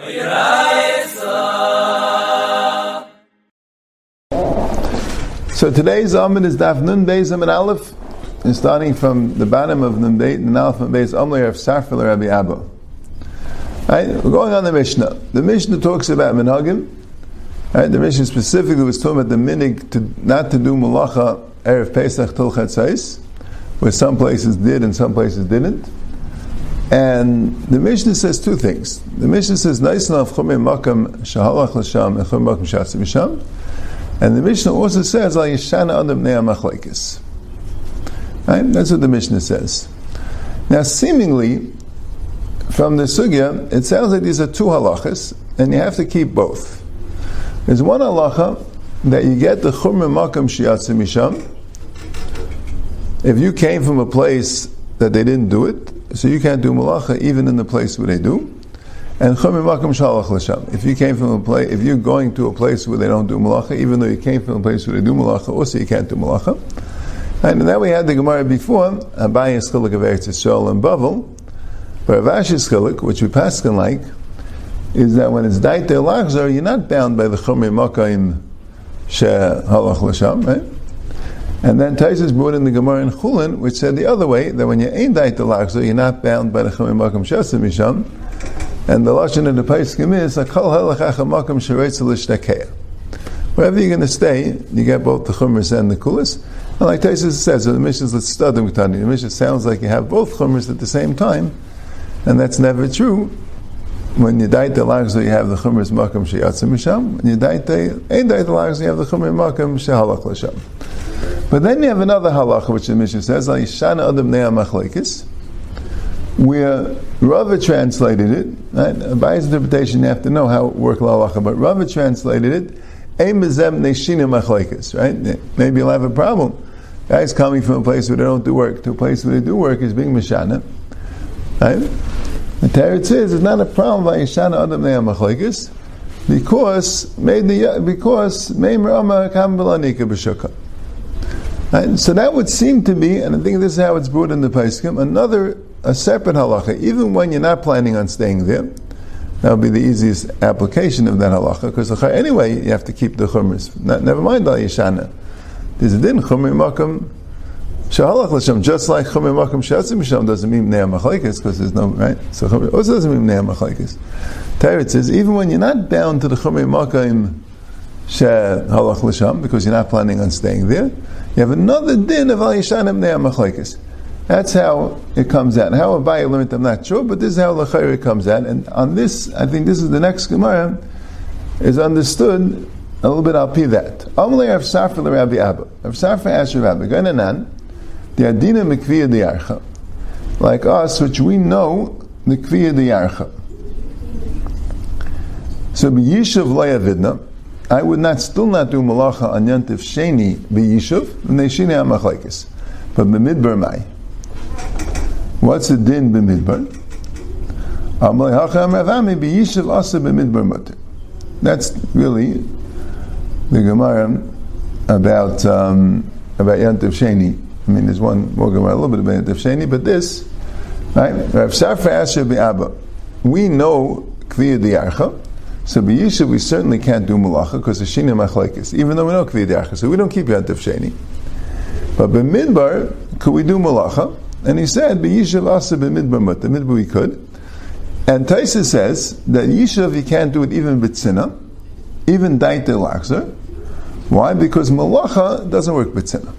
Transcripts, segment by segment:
So today's Amid is Daf Nun Beis and Aleph, and starting from the bottom of Nun Beit and Aleph Beis Amler of Sarfil Rabbi Abba. Right, we're going on the Mishnah. The Mishnah talks about Minhagim. Right, the Mishnah specifically was talking about the minig to not to do Malacha erev Pesach till Chatzais, where some places did and some places didn't. And the Mishnah says two things. The Mishnah says, "Naisna of chumei makam and chumei makam shatzim sham." And the Mishnah also says, Al Yeshana Adam Nea Machlekes. Right? That's what the Mishnah says. Now, seemingly, from the Sugya, it sounds like these are two halachas, and you have to keep both. There's one halacha that you get the Chumr Makam Shiatzim Misham. If you came from a place that they didn't do it, so you can't do malacha even in the place where they do. And chomer makam shalach l'sham. If you came from a place, if you're going to a place where they don't do malacha, even though you came from a place where they do malacha, also you can't do malacha. And then we had the Gemara before, Abaya's chilik of Eretz and Bavel, but Ravash's chilik, which we pass can like, is that when it's daite lachzor, you're not bound by the chomer makam she halach l'sham, right? Eh? And then Taisus brought in the Gemara in Chulin, which said the other way, that when you ain't the lachzor, you're not bound by the chomer makam shesim misham, and the lashon of the Paiskim is a kol halachacha makam Wherever you're going to stay, you get both the chumras and the kulas. And like Taisus says, the Mishnah is studim The Mishnah sounds like you have both chumras at the same time, and that's never true. When you die the lagzo, you have the chumras makam sheyatzim misham. When you die the ein die the lagzo, you have the chumras makam shehalach l'sham. But then you have another halacha, which the Mishnah says, "Al yishana adam nea machlekes." where Rava translated it, right? by his interpretation you have to know how it worked halacha, but Rava translated it, right? Maybe you'll have a problem. Guys coming from a place where they don't do work to a place where they do work is being mishana. Right? The Teretz says it's not a problem by Adam Machlekes because made the because Meimer Amma Kam Belanika B'Shukah. So that would seem to be, and I think this is how it's brought in the Paiskim, another a separate halacha, even when you're not planning on staying there. That would be the easiest application of that halacha, because anyway, you have to keep the chumras. Never mind al yeshana. There's a din chumri makam shahalach l'shem, just like chumri makam shatzim misham doesn't mean ne'am because there's no, right? So chumri also doesn't mean ne'am machlekes. Teretz says, even when you're not bound to the chumri makam shahalach l'shem, because you're not planning on staying there, you have another din of al yeshanim ne'am machlekes. That's how it comes out. How Abaye learned, I'm not sure, but this is how Lachayri comes out. And on this, I think this is the next Gemara, is understood a little bit I'll pee that. Amalei Rav Safra Rabbi Abba. Rav Safra asked Rabbi Gainanan, the Adina Mikviya Diyarcha. Like us, which we know the Kviya Diyarcha. So B'yishav Layavidna, I would not still not do malacha on Yantif Sheni B'yishav, and they Shini HaMachlaikis. But B'midbar Mai. What's the din b'midbar? That's really the Gemara about um, about Yantiv Sheni. I mean, there's one more Gemara, a little bit about Yantiv Sheni, but this, right? Rav Safra Asher Abba. We know Kviya Diarcha, so b'yishav we certainly can't do malacha because the shini machlekes, even though we know Kviya Diarcha, so we don't keep Yantiv Sheni. But b'midbar, could we do malacha? And he said, "B'yishav asa b'midbar The midbar we could." And Taisa says that yishav you can't do it even b'tzina, even daite lakser. Why? Because malacha doesn't work b'tzina.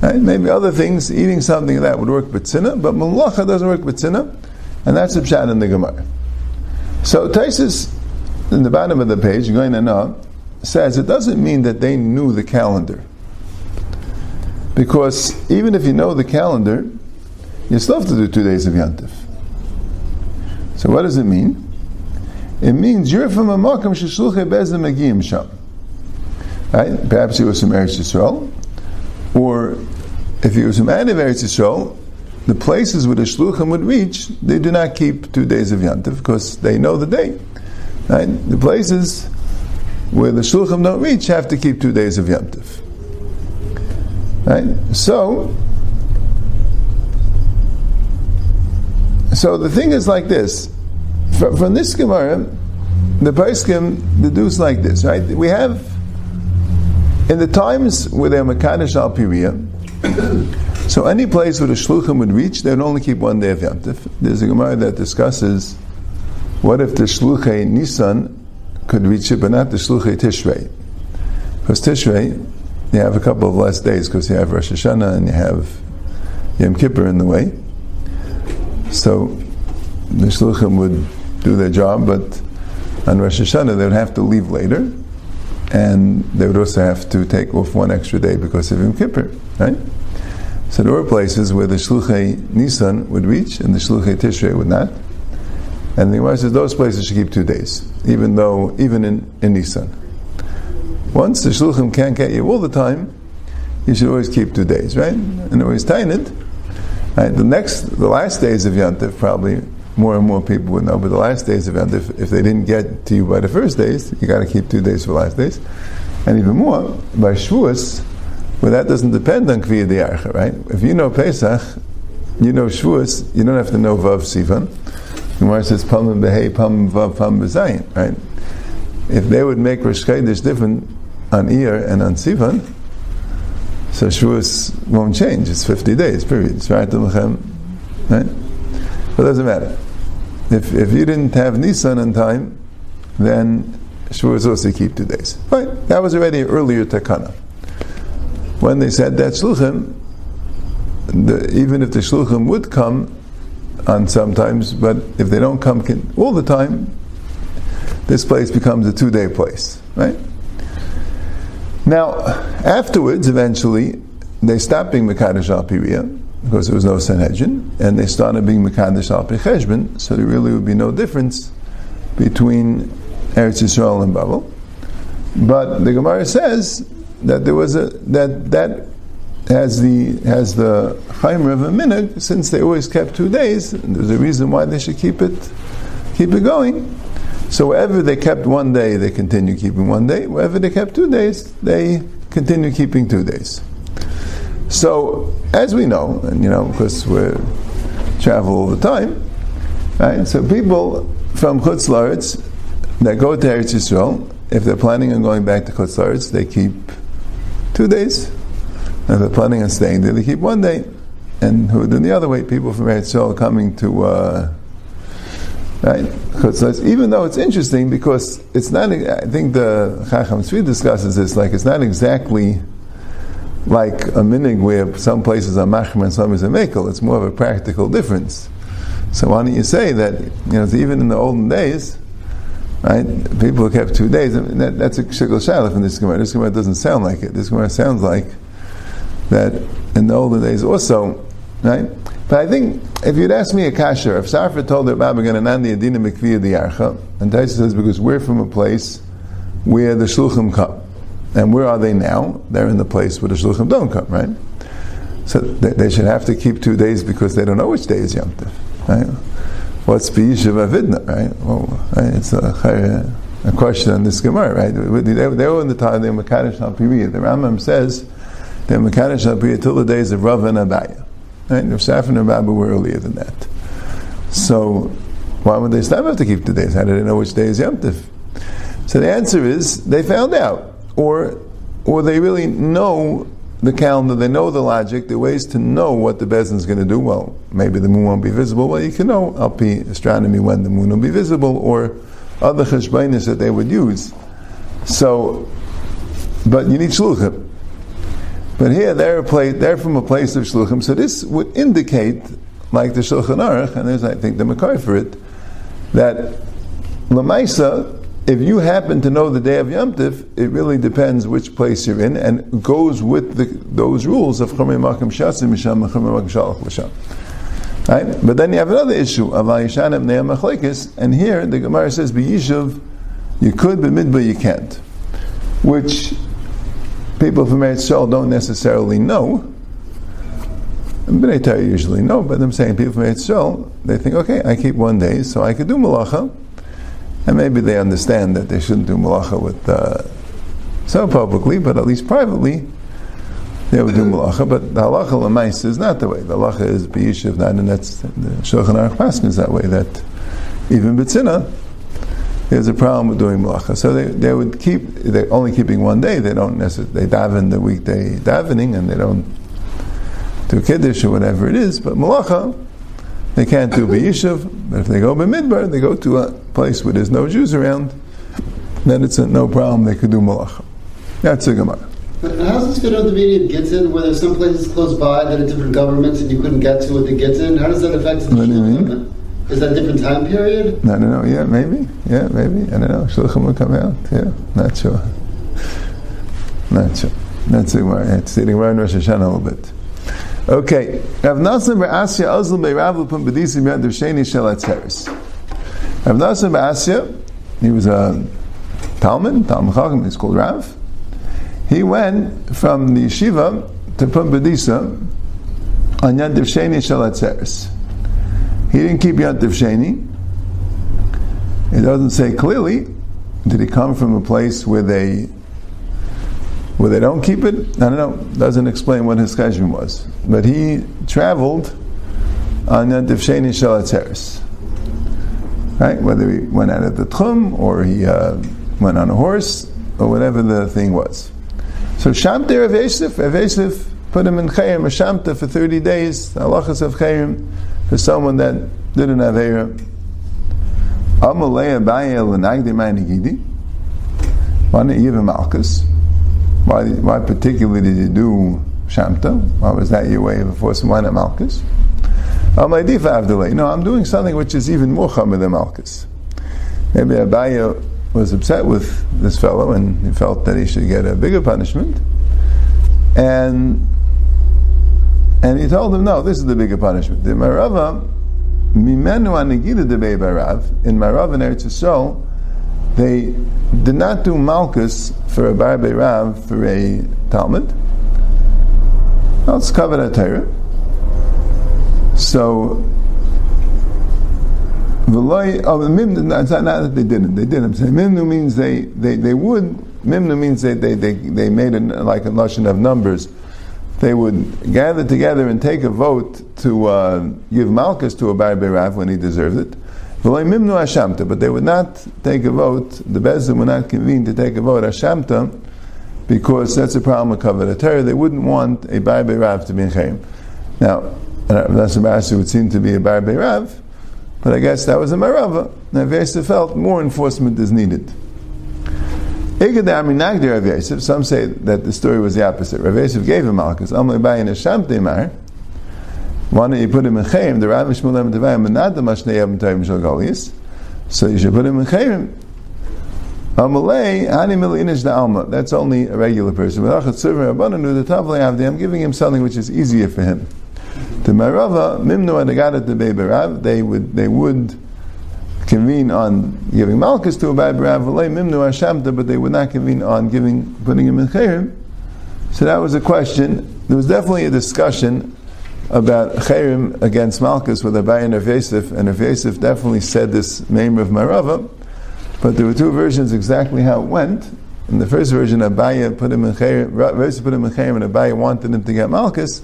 Right? Maybe other things, eating something that would work b'tzina, but malacha doesn't work b'tzina, and that's the pshat in the Gemara. So Taisus, in the bottom of the page, going to know, says it doesn't mean that they knew the calendar. Because even if you know the calendar, you still have to do two days of Yantif. So what does it mean? It means you're from a makam sheshluche bezim magiyim sham. Right? Perhaps he was from Eretz Yisrael, or if he was from out of Eretz Yisrael, the places where the shluchim would reach, they do not keep two days of Yantif because they know the day. Right? The places where the shluchim don't reach have to keep two days of Yantif. Right? So, so the thing is like this. from, from this Gemara, the Paiskim deduce like this, right? We have, in the times where they're Makadish al so any place where the Shluchim would reach, they would only keep one day of Yom Tif. There's a Gemara that discusses what if the Shluchei Nisan could reach it, but not the Shluchei Tishrei. Because Tishrei, you have a couple of less days because you have Rosh Hashanah and you have Yom Kippur in the way. So the Shluchim would do their job, but on Rosh Hashanah they would have to leave later, and they would also have to take off one extra day because of Yom Kippur, right? So there were places where the Shluchei Nisan would reach and the Shluchei Tishrei would not. And the Gemara says those places should keep two days, even though, even in, in Nisan. Once the Shluchim can't get you all the time, you should always keep two days, right? And always time it. Right? The next, the last days of Yantif, probably more and more people would know, but the last days of Yantif, if they didn't get to you by the first days, you got to keep two days for the last days. And even more, by Shavuos, well, that doesn't depend on Kviya Diarcha, right? If you know Pesach, you know Shavuos, you don't have to know Vav Sivan. Gemara says Pam Behei Pam Vav Pam Bezayin, right? If they would make Rosh Chodesh different on Iyar and on Sivan, so Shavuos won't change. It's 50 days, period. It's right? But it doesn't matter. If, if you didn't have Nisan in time, then Shavuos also keep two days. Right? That was already earlier takana when they said that shluchim, the, even if the shluchim would come on sometimes, but if they don't come all the time, this place becomes a two-day place, right? Now, afterwards, eventually, they stopped being Mekadosh al because there was no Sanhedrin, and they started being Mekadosh al Cheshbon, so there really would be no difference between Eretz Yisrael and Bavel. But the Gemara says that there was a that that has the has the chaimer of a minute since they always kept two days. There's a reason why they should keep it keep it going. So wherever they kept one day, they continue keeping one day. Wherever they kept two days, they continue keeping two days. So as we know, and you know, because we travel all the time, right? So people from Chutz that go to Eretz Yisrael, if they're planning on going back to Chutz they keep two days. And they're planning on staying there, they keep one day. And who then the other way, people from Eretz coming to, uh, right? So even though it's interesting because it's not, I think the Chacham Tzvi discusses this, like it's not exactly like a minig where some places are machmer and some is a mekel. It's more of a practical difference. So why don't you say that, you know, even in the olden days, Right? People who kept two days. I mean, that, that's a shikl shalif in this Gemara. This Gemara doesn't sound like it. This Gemara sounds like that in the older days also, right? But I think if you'd ask me a kasher, if Sarfa told the Rabbi Gananandi Adina Mikviya Diyarcha, and Taisa says because we're from a place where the Shluchim come. And where are they now? They're in the place where the Shluchim don't come, right? So they, they should have to keep two days because they don't know which day is Yom Tov, right? What's B'yishav Avidna, right? Well, right? It's a, a, question on this Gemara, right? They, they were in the time, they were Mekadosh Piriya. The Rambam says they were Mekadosh Piriya till the days of Rav and Abaya. Right? Rav Safra and Rabba were earlier than that. So, why would they stop have to keep the days? How do they know which day is Yom Tiv? So the answer is, they found out. Or, or they really know the calendar, they know the logic, there are ways to know what the Bezin is going to do. Well, maybe the moon won't be visible. Well, you can know LP astronomy when the moon will be visible, or other cheshbainis that they would use. So, but you need shluchim. But here they're, place, they're from a place of shluchim, so this would indicate, like the Shulchan Aruch, and there's I think the Makar for it, that Lamaisa if you happen to know the day of Yom Tiv, it really depends which place you're in, and goes with the, those rules of Chomei Makim Shasim Misham Chomei Makim Shalach L'Sham. Right? But then you have another issue of Ayishanim Ne'am Machlekes, and here the Gemara says, B'yishuv, you could, but midba you can't. Which people from Eretz Yisrael don't necessarily know. B'nai Torah usually know, but I'm saying people from Eretz Yisrael, they think, okay, I keep one day, so I could do malacha, and maybe they understand that they shouldn't do malacha with uh, so publicly, but at least privately, they would do malacha. But the halacha lemais is not the way. The halacha is biyishiv, not and that's the Shulchan Aruch is that way. That even B'tzina, there's a problem with doing malacha. So they, they would keep, they're only keeping one day, they don't necessarily, they daven the weekday davening and they don't do Kiddush or whatever it is, but malacha, they can't do B'yishuv, but if they go B'midbar, they go to a place where there's no Jews around, then it's a, no problem, they could do malacha. That's a Gemara. How does this fit on the of Gittin, where there's some places close by that are different governments and you couldn't get to with the Gittin? How does that affect the What do you mean? Is that a different time period? I don't know. Yeah, maybe. Yeah, maybe. I don't know. Shulchan will come out. Yeah, not sure. Not sure. That's it. Where it's sitting right in Rosh Hashanah a little bit. Okay. Rav Nassim Asya Ozl Be'Rav L'Pum B'Disim Yad. Rav Nassim Asya, he was a Talmud, Talmud Chacham, he's called Rav. He went from the yeshiva to Pumbedisa on Yad Sheni Shel. He didn't keep Yantiv Sheni. It doesn't say clearly. Did he come from a place where they where they don't keep it? I don't know. Doesn't explain what his cheshbon was. But he traveled on Yantiv Sheni Shel. Right? Whether he went out at the Tchum or he uh, went on a horse or whatever the thing was. So Shamte Rav Yosef put him in Chayim, a Shamta for 30 days, halachas of Chayim, for someone that didn't have Eira. Amalei Abaye didn't you give him Malchus? Why, why particularly did you do Shamta? Why was that your way of enforcing? Why not Malchus? Uh, Avdalei. No, I'm doing something which is even more chamer than Malchus. Maybe Abaye was upset with this fellow and he felt that he should get a bigger punishment. And and he told him, no, this is the bigger punishment. The Marava, Barav, in Eretz Yisrael, they did not do Malchus for a Bar Rav for a Talmud. Well, it's covered at Torah. So, V'loi, oh, Mimnu, it's not, that they didn't, they didn't. So Mimnu means they, they, they would, Mimnu means they, they, they, they made it like a notion of numbers they would gather together and take a vote to uh, give Malchus to a Bar Rav when he deserved it. But they would not take a vote, the Bezdin would not convene to take a vote Hashamta, because that's a problem with Kavod Torah. They wouldn't want a Bar Rav to be in Chaim. Now, that's a would seem to be a Bar Rav, but I guess that was a Marava. Now, Vesa felt more enforcement is needed. Some say that the story was the opposite. Rav Yosef gave him Malchus. Why don't you put him in Chaim? The Rav Shmuel Devayim, but not the Mashnei Yavim Toim Shal. So you should put him in Chaim. Amalei, Hani Milinish da Alma. That's only a regular person. I'm giving him something which is easier for him. The Marava, Mimnu and Agadat the Beberav, they would, they would convene on giving Malchus to a Bar Rav, Mimnu Hashamta, but they would not convene on giving, putting him in Chayrim. So that was a question. There was definitely a discussion about Chayrim against Malchus with Abai and Rav and Rav definitely said this name of Marava, but there were two versions exactly how it went. In the first version, Abai put him in Yosef put him in Chayrim, and Abai wanted him to get Malchus.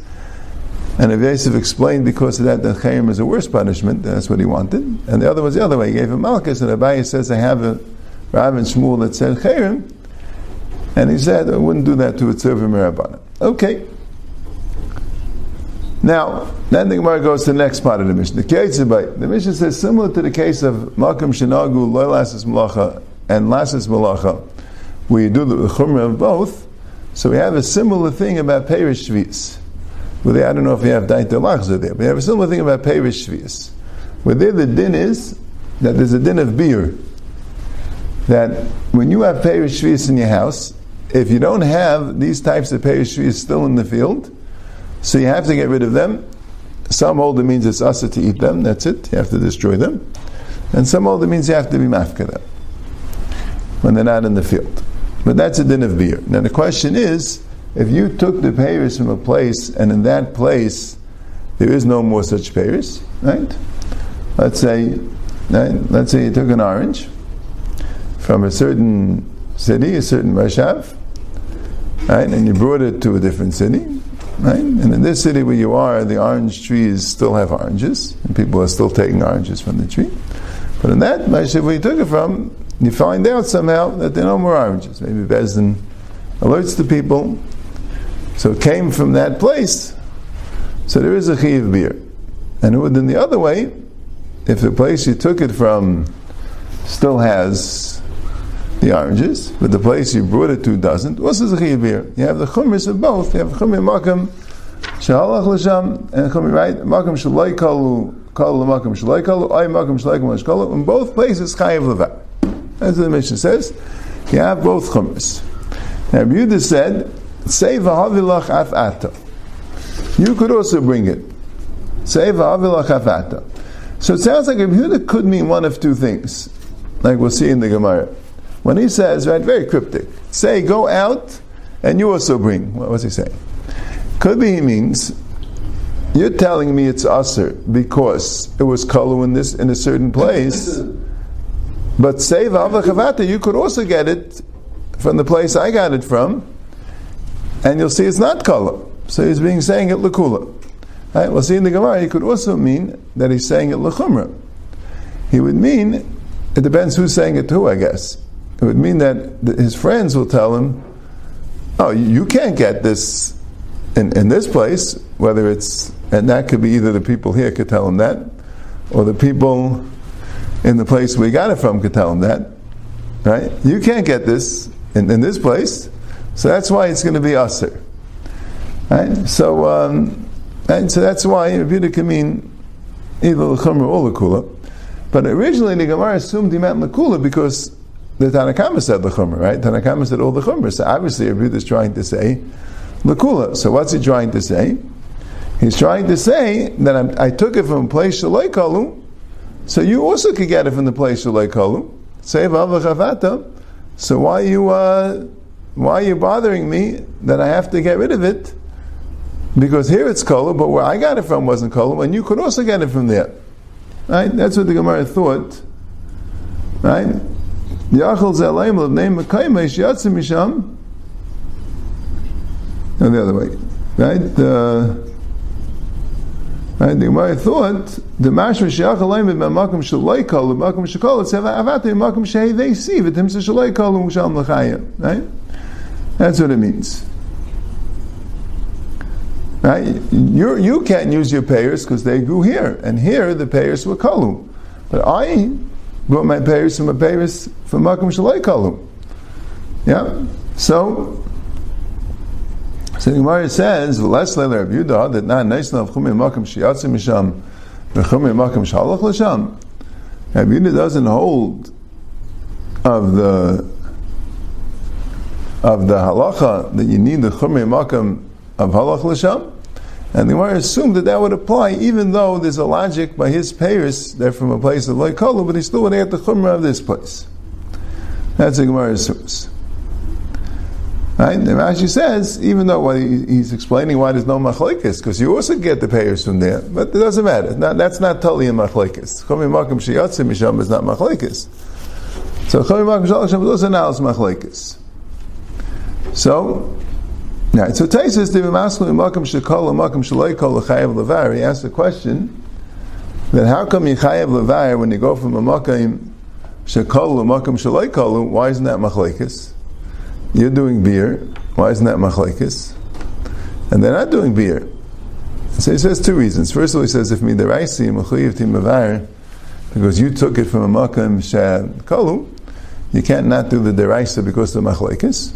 And Rav explained because of that that Chayim is a worse punishment. That's what he wanted. And the other was the other way. He gave him Malchus, and Abaye says, I have a and Shmuel that said Chayim. And he said, I wouldn't do that to a Tzurva Mirabana. Okay. Now, then the Gemara goes to the next part of the Mishnah. The Ketzibay. The Mishnah says, similar to the case of Makam Shinagu, Loy Lasses Malacha, and Lasses Malacha, where you do the Chumrah of both, so we have a similar thing about Perish Shvis. I don't know if you have Daita Lachza there, but you have a similar thing about Perish Shvius. Where there the din is that there's a din of beer. That when you have Perish Shvius in your house, if you don't have these types of Perish Shvius still in the field, so you have to get rid of them. Some hold it means it's asa to eat them, that's it, you have to destroy them. And some hold it means you have to be mafka them when they're not in the field. But that's a din of beer. Now the question is, if you took the Paris from a place and in that place there is no more such Paris, right? Let's say, right? let's say you took an orange from a certain city, a certain Rashav, right? And you brought it to a different city, right? And in this city where you are, the orange trees still have oranges, and people are still taking oranges from the tree. But in that Mashiv where you took it from, you find out somehow that there are no more oranges. Maybe Bezdin alerts the people. So it came from that place. So there is a chiv beer. And it would in the other way, if the place you took it from still has the oranges, but the place you brought it to doesn't, what's the chiv beer? You have the chumris of both. You have chumri makam shahalach l'sham and chumri right makam shalai kalu kalu makam shalai kalu ay makam shalai kalu kalu. In both places chayiv. That's what the mission says. You have both chumras. Now Yehuda said, "Say v'havilach af ata." You could also bring it. Say v'havilach af ata. So it sounds like Yehuda could mean one of two things, like we'll see in the Gemara. When he says, right, very cryptic, say, go out and you also bring. What was he saying? Could be he means, you're telling me it's usher because it was kalu in this in a certain place. But say v'avachavata, you could also get it from the place I got it from, and you'll see it's not kala. So he's being saying it lakula. Right? Well, see in the Gemara, he could also mean that he's saying it lachumra. He would mean, it depends who's saying it to who, I guess. It would mean that his friends will tell him, oh, you, can't get this in, in this place, whether it's, and that could be either the people here could tell him that, or the people in the place we got it from could tell him that. Right? You can't get this in, in this place, so that's why it's going to be usher. Right? So, um, and so that's why Rabbi can mean either l'chumra or l'kula. But originally the Gemara assumed he meant l'kula because the Tanakama said l'chumra, right? Tanakama said all the chumra. So obviously Rabbi is trying to say l'kula. So what's he trying to say? He's trying to say that I'm, i took it from a place shaloi kalu, so you also could get it from the place shaloi kalu. Say v'avachavata. So why you uh, why are you bothering me that I have to get rid of it? Because here it's kola, but where I got it from wasn't kola, and you could also get it from there. Right? That's what the Gemara thought. Right? Yachal zelaim of name mekaymesh yatzim misham. No, the other way. Right? Uh, right? The Gemara thought the mashma leim b'makom shaloi kola, b'makom shekol, it's avate b'makom shei they see v'tim shaloi kola u'sham l'chayim. Right? That's what it means. Right? You, you can't use your payers because they grew here, and here the payers were kalu. But I brought my payers from a payers from makom shalai kalu. Yeah. So, so the Gemara says, "V'les leila Rabbi Yehuda that not nice enough chumim makom shiyatzim misham v'chumim makom shalach l'sham." Rabbi doesn't hold of the of the halacha that you need the chumim makom of halach l'sham, and the Gemara assumed that that would apply, even though there's a logic by his payers, they're from a place of loikolu, but he still would get the chumrah of this place. That's the Gemara assumes. Right? And Rashi says, even though he's explaining why there's no machlekes, because you also get the payers from there, but it doesn't matter. Not, that's not totally in machlekes. Chumim makom shiyatzim misham is not machlekes. So chumim makom shalachim is also now machlekes. So, So Taisus the Maslu Makam Shekol Makam Shaloi Kol Chayav Levar. He asked the question that how come you Chayav Levar when you go from a Makam Shekol Makam Shaloi Kol? Why isn't that Machlekes? You're doing beer. Why isn't that Machlekes? And they're not doing beer. So he says two reasons. First of all, he says if midaraisi mechuyev timavar, because you took it from a makam shekolu, you can't not do the deraisa because of the machlekes.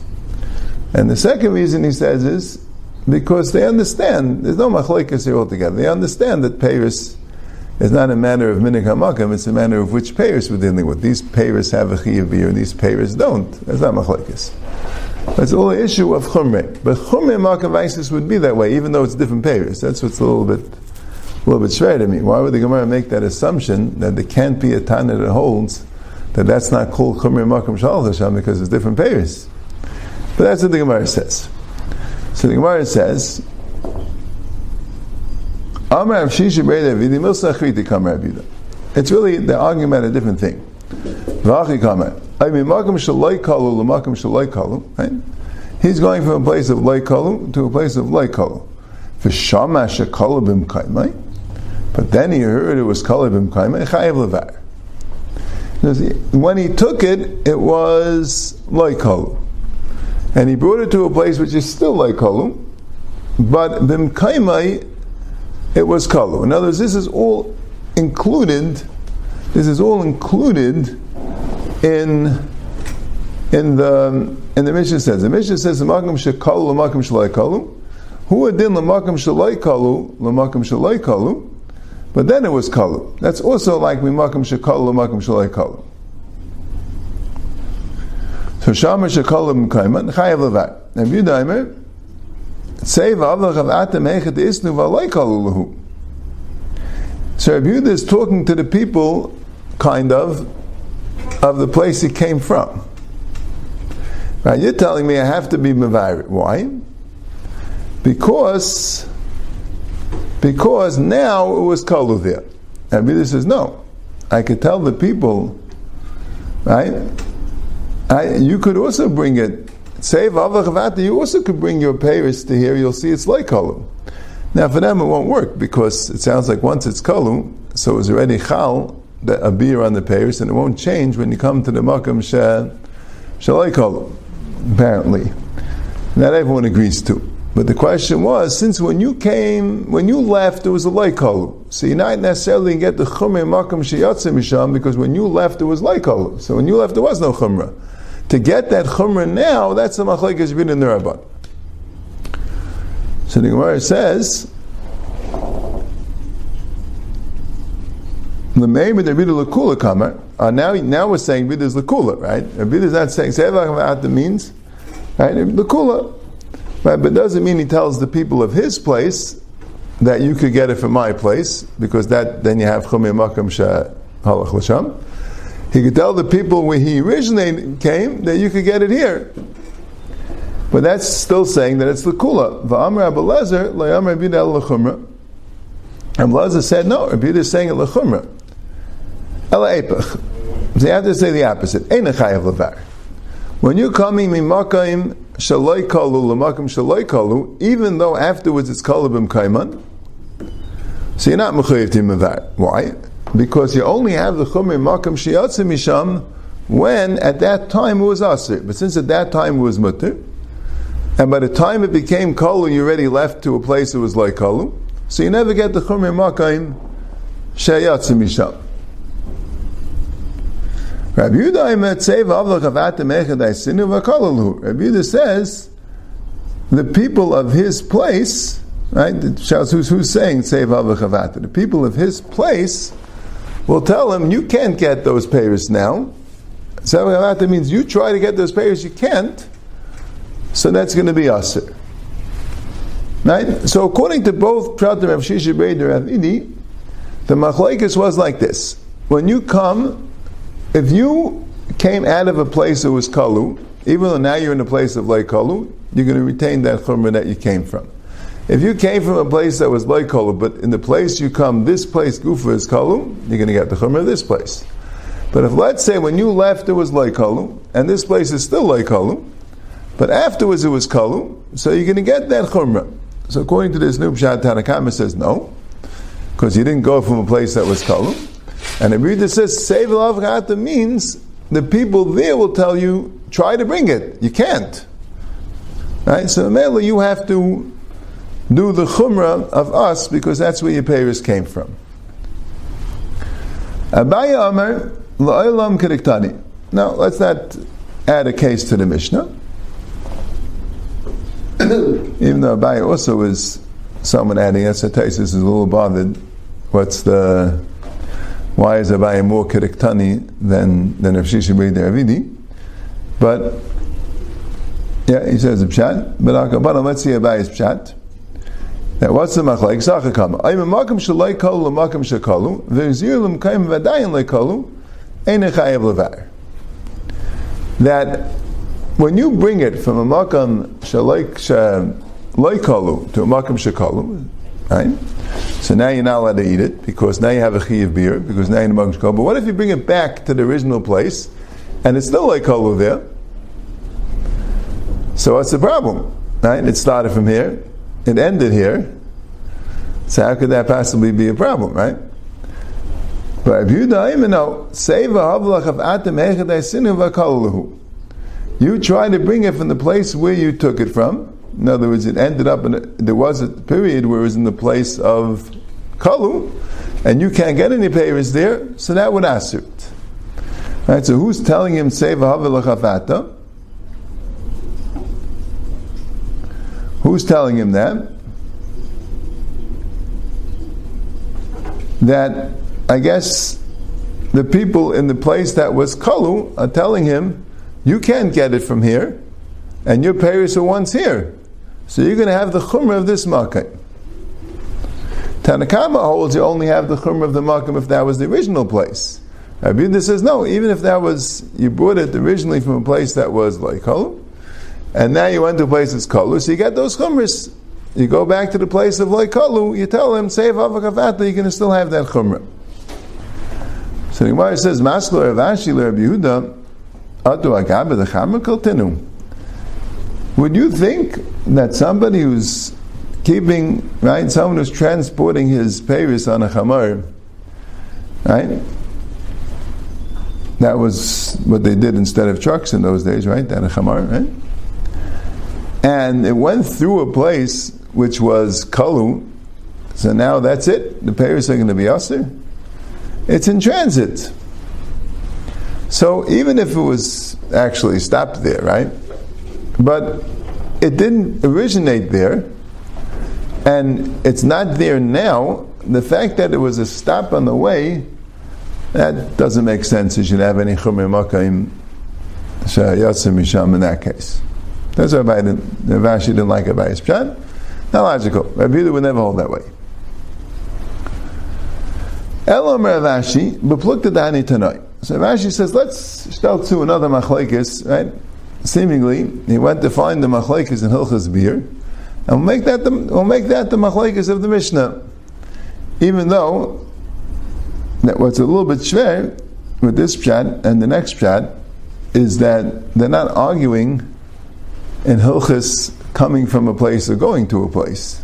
And the second reason he says is because they understand there's no machlekes here altogether. They understand that Paris is not a matter of minik hamakam; it's a matter of which payers we're dealing with. These payers have a chiyuv beer, these payers don't. That's not machlekes. That's the issue of chumre. But chumre makam vices would be that way, even though it's different payers. That's what's a little bit, a little bit shred to me. Why would the Gemara make that assumption that there can't be a Tana that holds that that's not called chumre makam shal Hashem because it's different payers? But that's what the Gemara says. So the Gemara says, It's really, they're arguing about a different thing. Right? He's going from a place of Lai Kalu to a place of Lai Kalu. V'shama. But then he heard it was Kalu Bim Kaimai. When he took it, it was like kalu. And he brought it to a place which is still like kalu, but bimkaimai, it was kalu. In other words, this is all included, this is all included in in the in the Mishnah says. The Mishnah says the makam shekalu l'makam shalai kalu. Who adin l'makam shalai kalu l'makam shalai kalu. But then it was kalu. That's also like mimakam shekalu l'makam shalai kalu. So shama shekalu m'kaiman chayav levat. And Yudaimer say v'avlach av atem hechet isnu v'alai kalu lahu. So Rabbi Yehuda is talking to the people, kind of, of the place he came from. Right? You're telling me I have to be Mavairit. Why? Because because now it was Kalu there. And Rabbi says, no. I could tell the people, right? I, you could also bring it. Save Avachavata, you also could bring your Paris to here, you'll see it's like Kalu. Now for them it won't work because it sounds like once it's Kalu, so it's already Chal, that a beer on the Paris, and it won't change when you come to the Makam Shalai Kalu apparently. Not everyone agrees to. But the question was, since when you came, when you left, there was a leikalu. So you're not necessarily get the chumrah makam sheyatze misham because when you left, there was leikalu. So when you left, there was no chumrah. To get that chumrah now, that's the machlekes bin in the rabban. So the Gemara says, the name of the Rebbe Lakula. Uh, now, now we're saying Rebbe is Lakula, right? Rebbe is not saying Sevach means right Lakula, right? But doesn't mean he tells the people of his place that you could get it from my place because that then you have Chumei Makam Halach Lasham. He could tell the people where he originally came that you could get it here. But that's still saying that it's Lakula. Va'amr Abelezer, Layamr Abidel Lachumra. And Blazer said, no, Rabbi is saying it lechumra. Ela epach. So you have to say the opposite. Ein chayav levar. When you're coming mimakaim shaloi kalu lemakam shaloi kalu, even though afterwards it's kalabim kaiman, so you're not mechayiv to. Why? Because you only have the chumri makam shiyatzim misham when at that time it was asir. But since at that time it was mutter, and by the time it became kalu, you already left to a place that was like kalu, so you never get the chumri makam shiyatzim misham. Rabbi Yehuda says the people of his place, right? Who's, who's saying save The people of his place will tell him, you can't get those payers now. Sev means you try to get those payers, you can't. So that's going to be usher. Right? So according to both Pratim of Shisha Ravidi, the machlekes was like this. When you come if you came out of a place that was kalu, even though now you're in a place of like kalu, you're going to retain that chumrah that you came from. If you came from a place that was like kalu, but in the place you come, this place gufa is kalu, you're going to get the chumrah of this place. But if let's say when you left it was like kalu, and this place is still like kalu, but afterwards it was kalu, so you're going to get that chumrah. So according to this new pshat, Tanakama says no, because you didn't go from a place that was kalu. And the reader says, save Lavgata means the people there will tell you, try to bring it. You can't. Right? So mainly you have to do the chumrah of us because that's where your payers came from. Abaya Amar, La'olam Kiriktani. Now, let's not add a case to the Mishnah. Even though Abaya also is someone adding Esatasis is a little bothered. What's the why is Abaye more kiriktani than than Rav Shisha Avidi? But yeah, he says a pshat. But let's see Abaye's pshat. Now, what's the machlek? Zachakama. I'm a makam shalai kalu makam shakalu. Ve'zir lim kaim v'adayin lekalu. Ein echayev levar. That when you bring it from a makam shalai kalu to a makam shakalu, right? So now you're not allowed to eat it because now you have a chi of beer because now you're in a But what if you bring it back to the original place and it's still like kolu there? So what's the problem? Right? It started from here, it ended here. So how could that possibly be a problem, right? But of atem hechadai sinu v'akalahu. You try to bring it from the place where you took it from. In other words, it ended up in a, there was a period where it was in the place of kalu, and you can't get any payers there, so that would it. Right, so who's telling him seva Who's telling him that? That I guess the people in the place that was Kalu are telling him, you can't get it from here, and your parents are once here. So you're going to have the chumrah of this makkah. Tanakama holds you only have the chumrah of the makkah if that was the original place. Rabbi says no, even if that was you brought it originally from a place that was like Kalu, and now you went to a place kalu, so you get those chumras. You go back to the place of like kalu, you tell them, save avakavata, going to still have that chumrah. So the Gemara says, Maslo Rav Ashi Rabbi Yehuda, Atu Agabe the Would you think that somebody who's keeping, right, someone who's transporting his Paris on a Chamar, right, that was what they did instead of trucks in those days, right? That a chamar, right? And it went through a place which was kalu. So now that's it. The payers are going to be usher. It's in transit. So even if it was actually stopped there, right? But it didn't originate there, and it's not there now. The fact that it was a stop on the way, that doesn't make sense. You should have any chumir makayim misham in that case. That's why the Rashi didn't like Abayi's pshat. Not logical. Rabbi Yehuda would never hold that way. Elom Ravashi, beplukta dani tanoi. So Rashi says, let's start to another machlekes, right? Seemingly, he went to find the machlekes in Hilchas Beer, and we'll make that the, we'll make that the of the Mishnah. Even though, that what's a little bit shver with this pshat and the next pshat is that they're not arguing in Hilchis coming from a place or going to a place.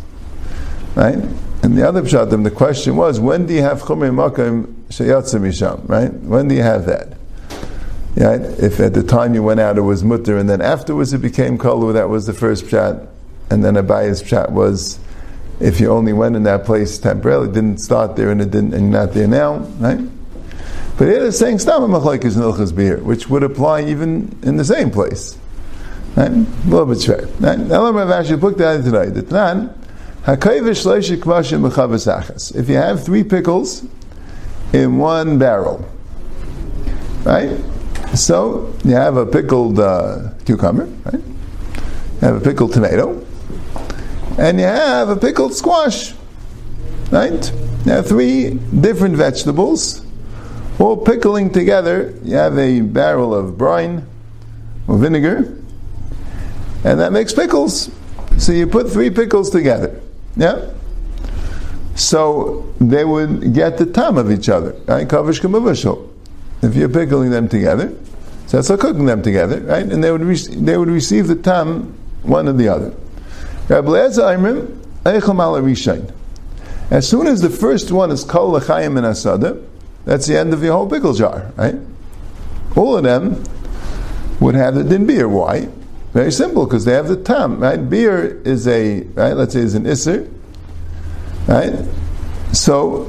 Right? And the other pshatim, the question was, when do you have chumrei makim sheyatza misham? Right? When do you have that? Right? If at the time you went out it was mutter, and then afterwards it became kalu, that was the first pshat, and then Abaya's pshat was, if you only went in that place temporarily, didn't start there and it didn't, and you're not there now, right? But here it's saying stam machlekes nilchas which would apply even in the same place. Right? A little bit shver. Right? Elam Rav Ashi looked at it today. The Kmashim B'chavas If you have three pickles in one barrel, right? So you have a pickled uh, cucumber, right? You have a pickled tomato, and you have a pickled squash, right? You have three different vegetables, all pickling together. You have a barrel of brine or vinegar, and that makes pickles. So you put three pickles together. Yeah? So they would get the tam of each other. Right? Kavish If you're pickling them together, so that's like cooking them together, right? And they would re- they would receive the tam one or the other. As soon as the first one is kol l'chayim and asada, that's the end of your whole pickle jar, right? All of them would have the din beer. Why? Very simple, because they have the tam, right? Beer is a, right, let's say is an isser, right? So,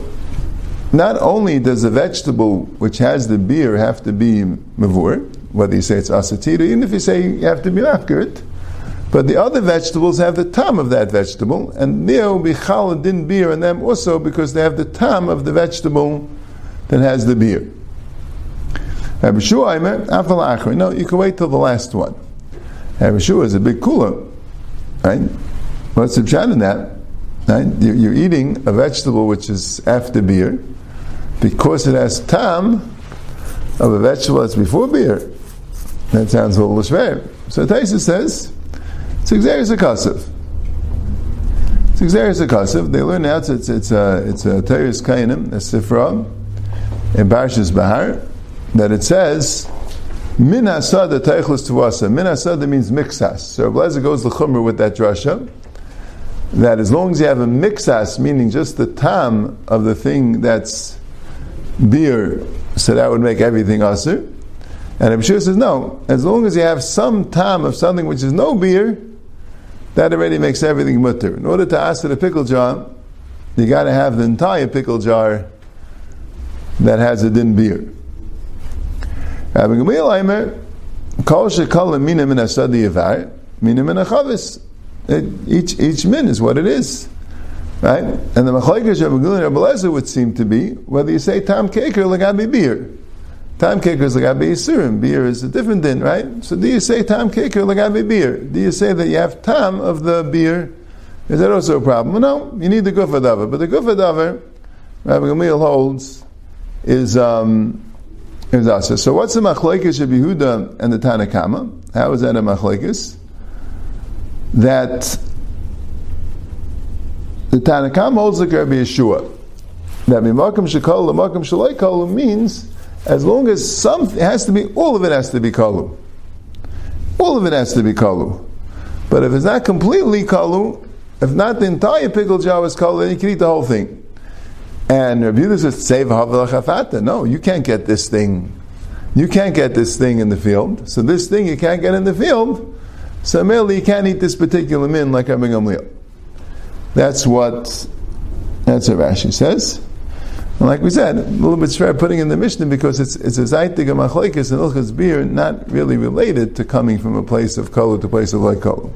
not only does the vegetable which has the beer have to be mavur, whether you say it's asatira, even if you say you have to be mafkirt, but the other vegetables have the tam of that vegetable, and there will be chal din beer in them also because they have the tam of the vegetable that has the beer. No, you can wait till the last one. Yeshua is a big cooler, right? What's the chat in that? Right? You're eating a vegetable which is after beer because it has tam of a vegetable that's before beer. That sounds a little schwer. So Taisa says it's exeris akasiv. It's exeris akasiv. They learn out it's it's a it's uh, a uh, teres kainim a sifra in Parshas Bahar that it says Min hasada teichlis tuwasa. Min hasada means mixas. So Blazer goes the chumrah with that drasha. That as long as you have a mixas, meaning just the tam of the thing that's beer, so that would make everything usher. And Rabbi says, no, as long as you have some tam of something which is no beer, that already makes everything mutter. In order to ask for the pickle jar, you got to have the entire pickle jar that has a din beer. Rabbi Gamliel Aimer, kol shekol minim in asadi yavar, minim in achavis. Each each min is what it is, right? And the machlekes Rabbi Gamliel and Rabbi would seem to be whether you say tam keker lagabi beer. Tam keker is lagabi yisurim. Beer is a different din, right? So do you say tam keker lagabi beer? Do you say that you have tam of the beer? Is that also a problem? no, you need the gufa davar. But the gufa davar, Rabbi Gamliel holds, is um, asa. So what's the machlekes of Yehuda and the Tanakama? How is that a machlekes? That the Tanakama holds like Rabbi Yehoshua. That mimakam shekol lemakam shalei kolum means as long as some it has to be all of it has to be kalu. All of it has to be kalu. But if it's not completely kalu, if not the entire pickle jar is kalu, then you can eat the whole thing. And Rabbi Yehuda says, "Save chafata." No, you can't get this thing. You can't get this thing in the field. So this thing you can't get in the field. So merely you can't eat this particular min like Rabbi Gamliel. That's what that's what Rashi says. And like we said, a little bit shver putting in the Mishnah because it's it's a zaytig of machlekes and ilchas beer, not really related to coming from a place of kolu to a place of like kolu.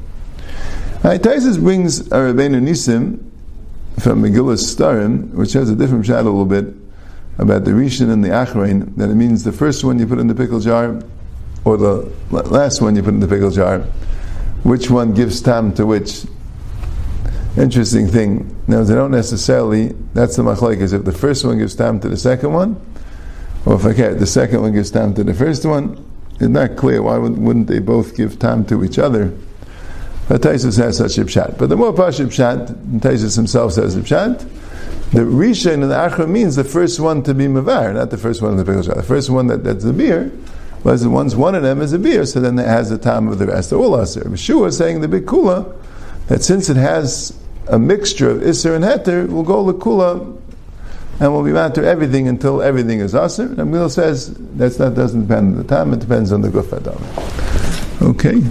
Right, Taisus brings a Rabbeinu Nisim from Megillah Starim, which has a different shot a little bit about the Rishon and the Achrein, that it means the first one you put in the pickle jar, or the last one you put in the pickle jar, which one gives tam to which. Interesting thing. Now, they don't necessarily, that's the machlaik, is if the first one gives tam to the second one, or if okay, the second one gives tam to the first one, it's not clear. Why wouldn't they both give tam to each other? But Taisus has such a pshat. But the more pashut pshat, Taisus himself says the pshat, the Rishon and the Achra means the first one to be Mavar, not the first one in the pickle The first one that, that's the beer, was the ones one of them is a beer, so then it has the time of the rest. They're all Aser. Yehoshua is saying the big kula, that since it has a mixture of Isser and Heter, we'll go the Kula and we'll be matter everything until everything is Aser. And Amil says that's not doesn't depend on the time, it depends on the Gufadam. Okay.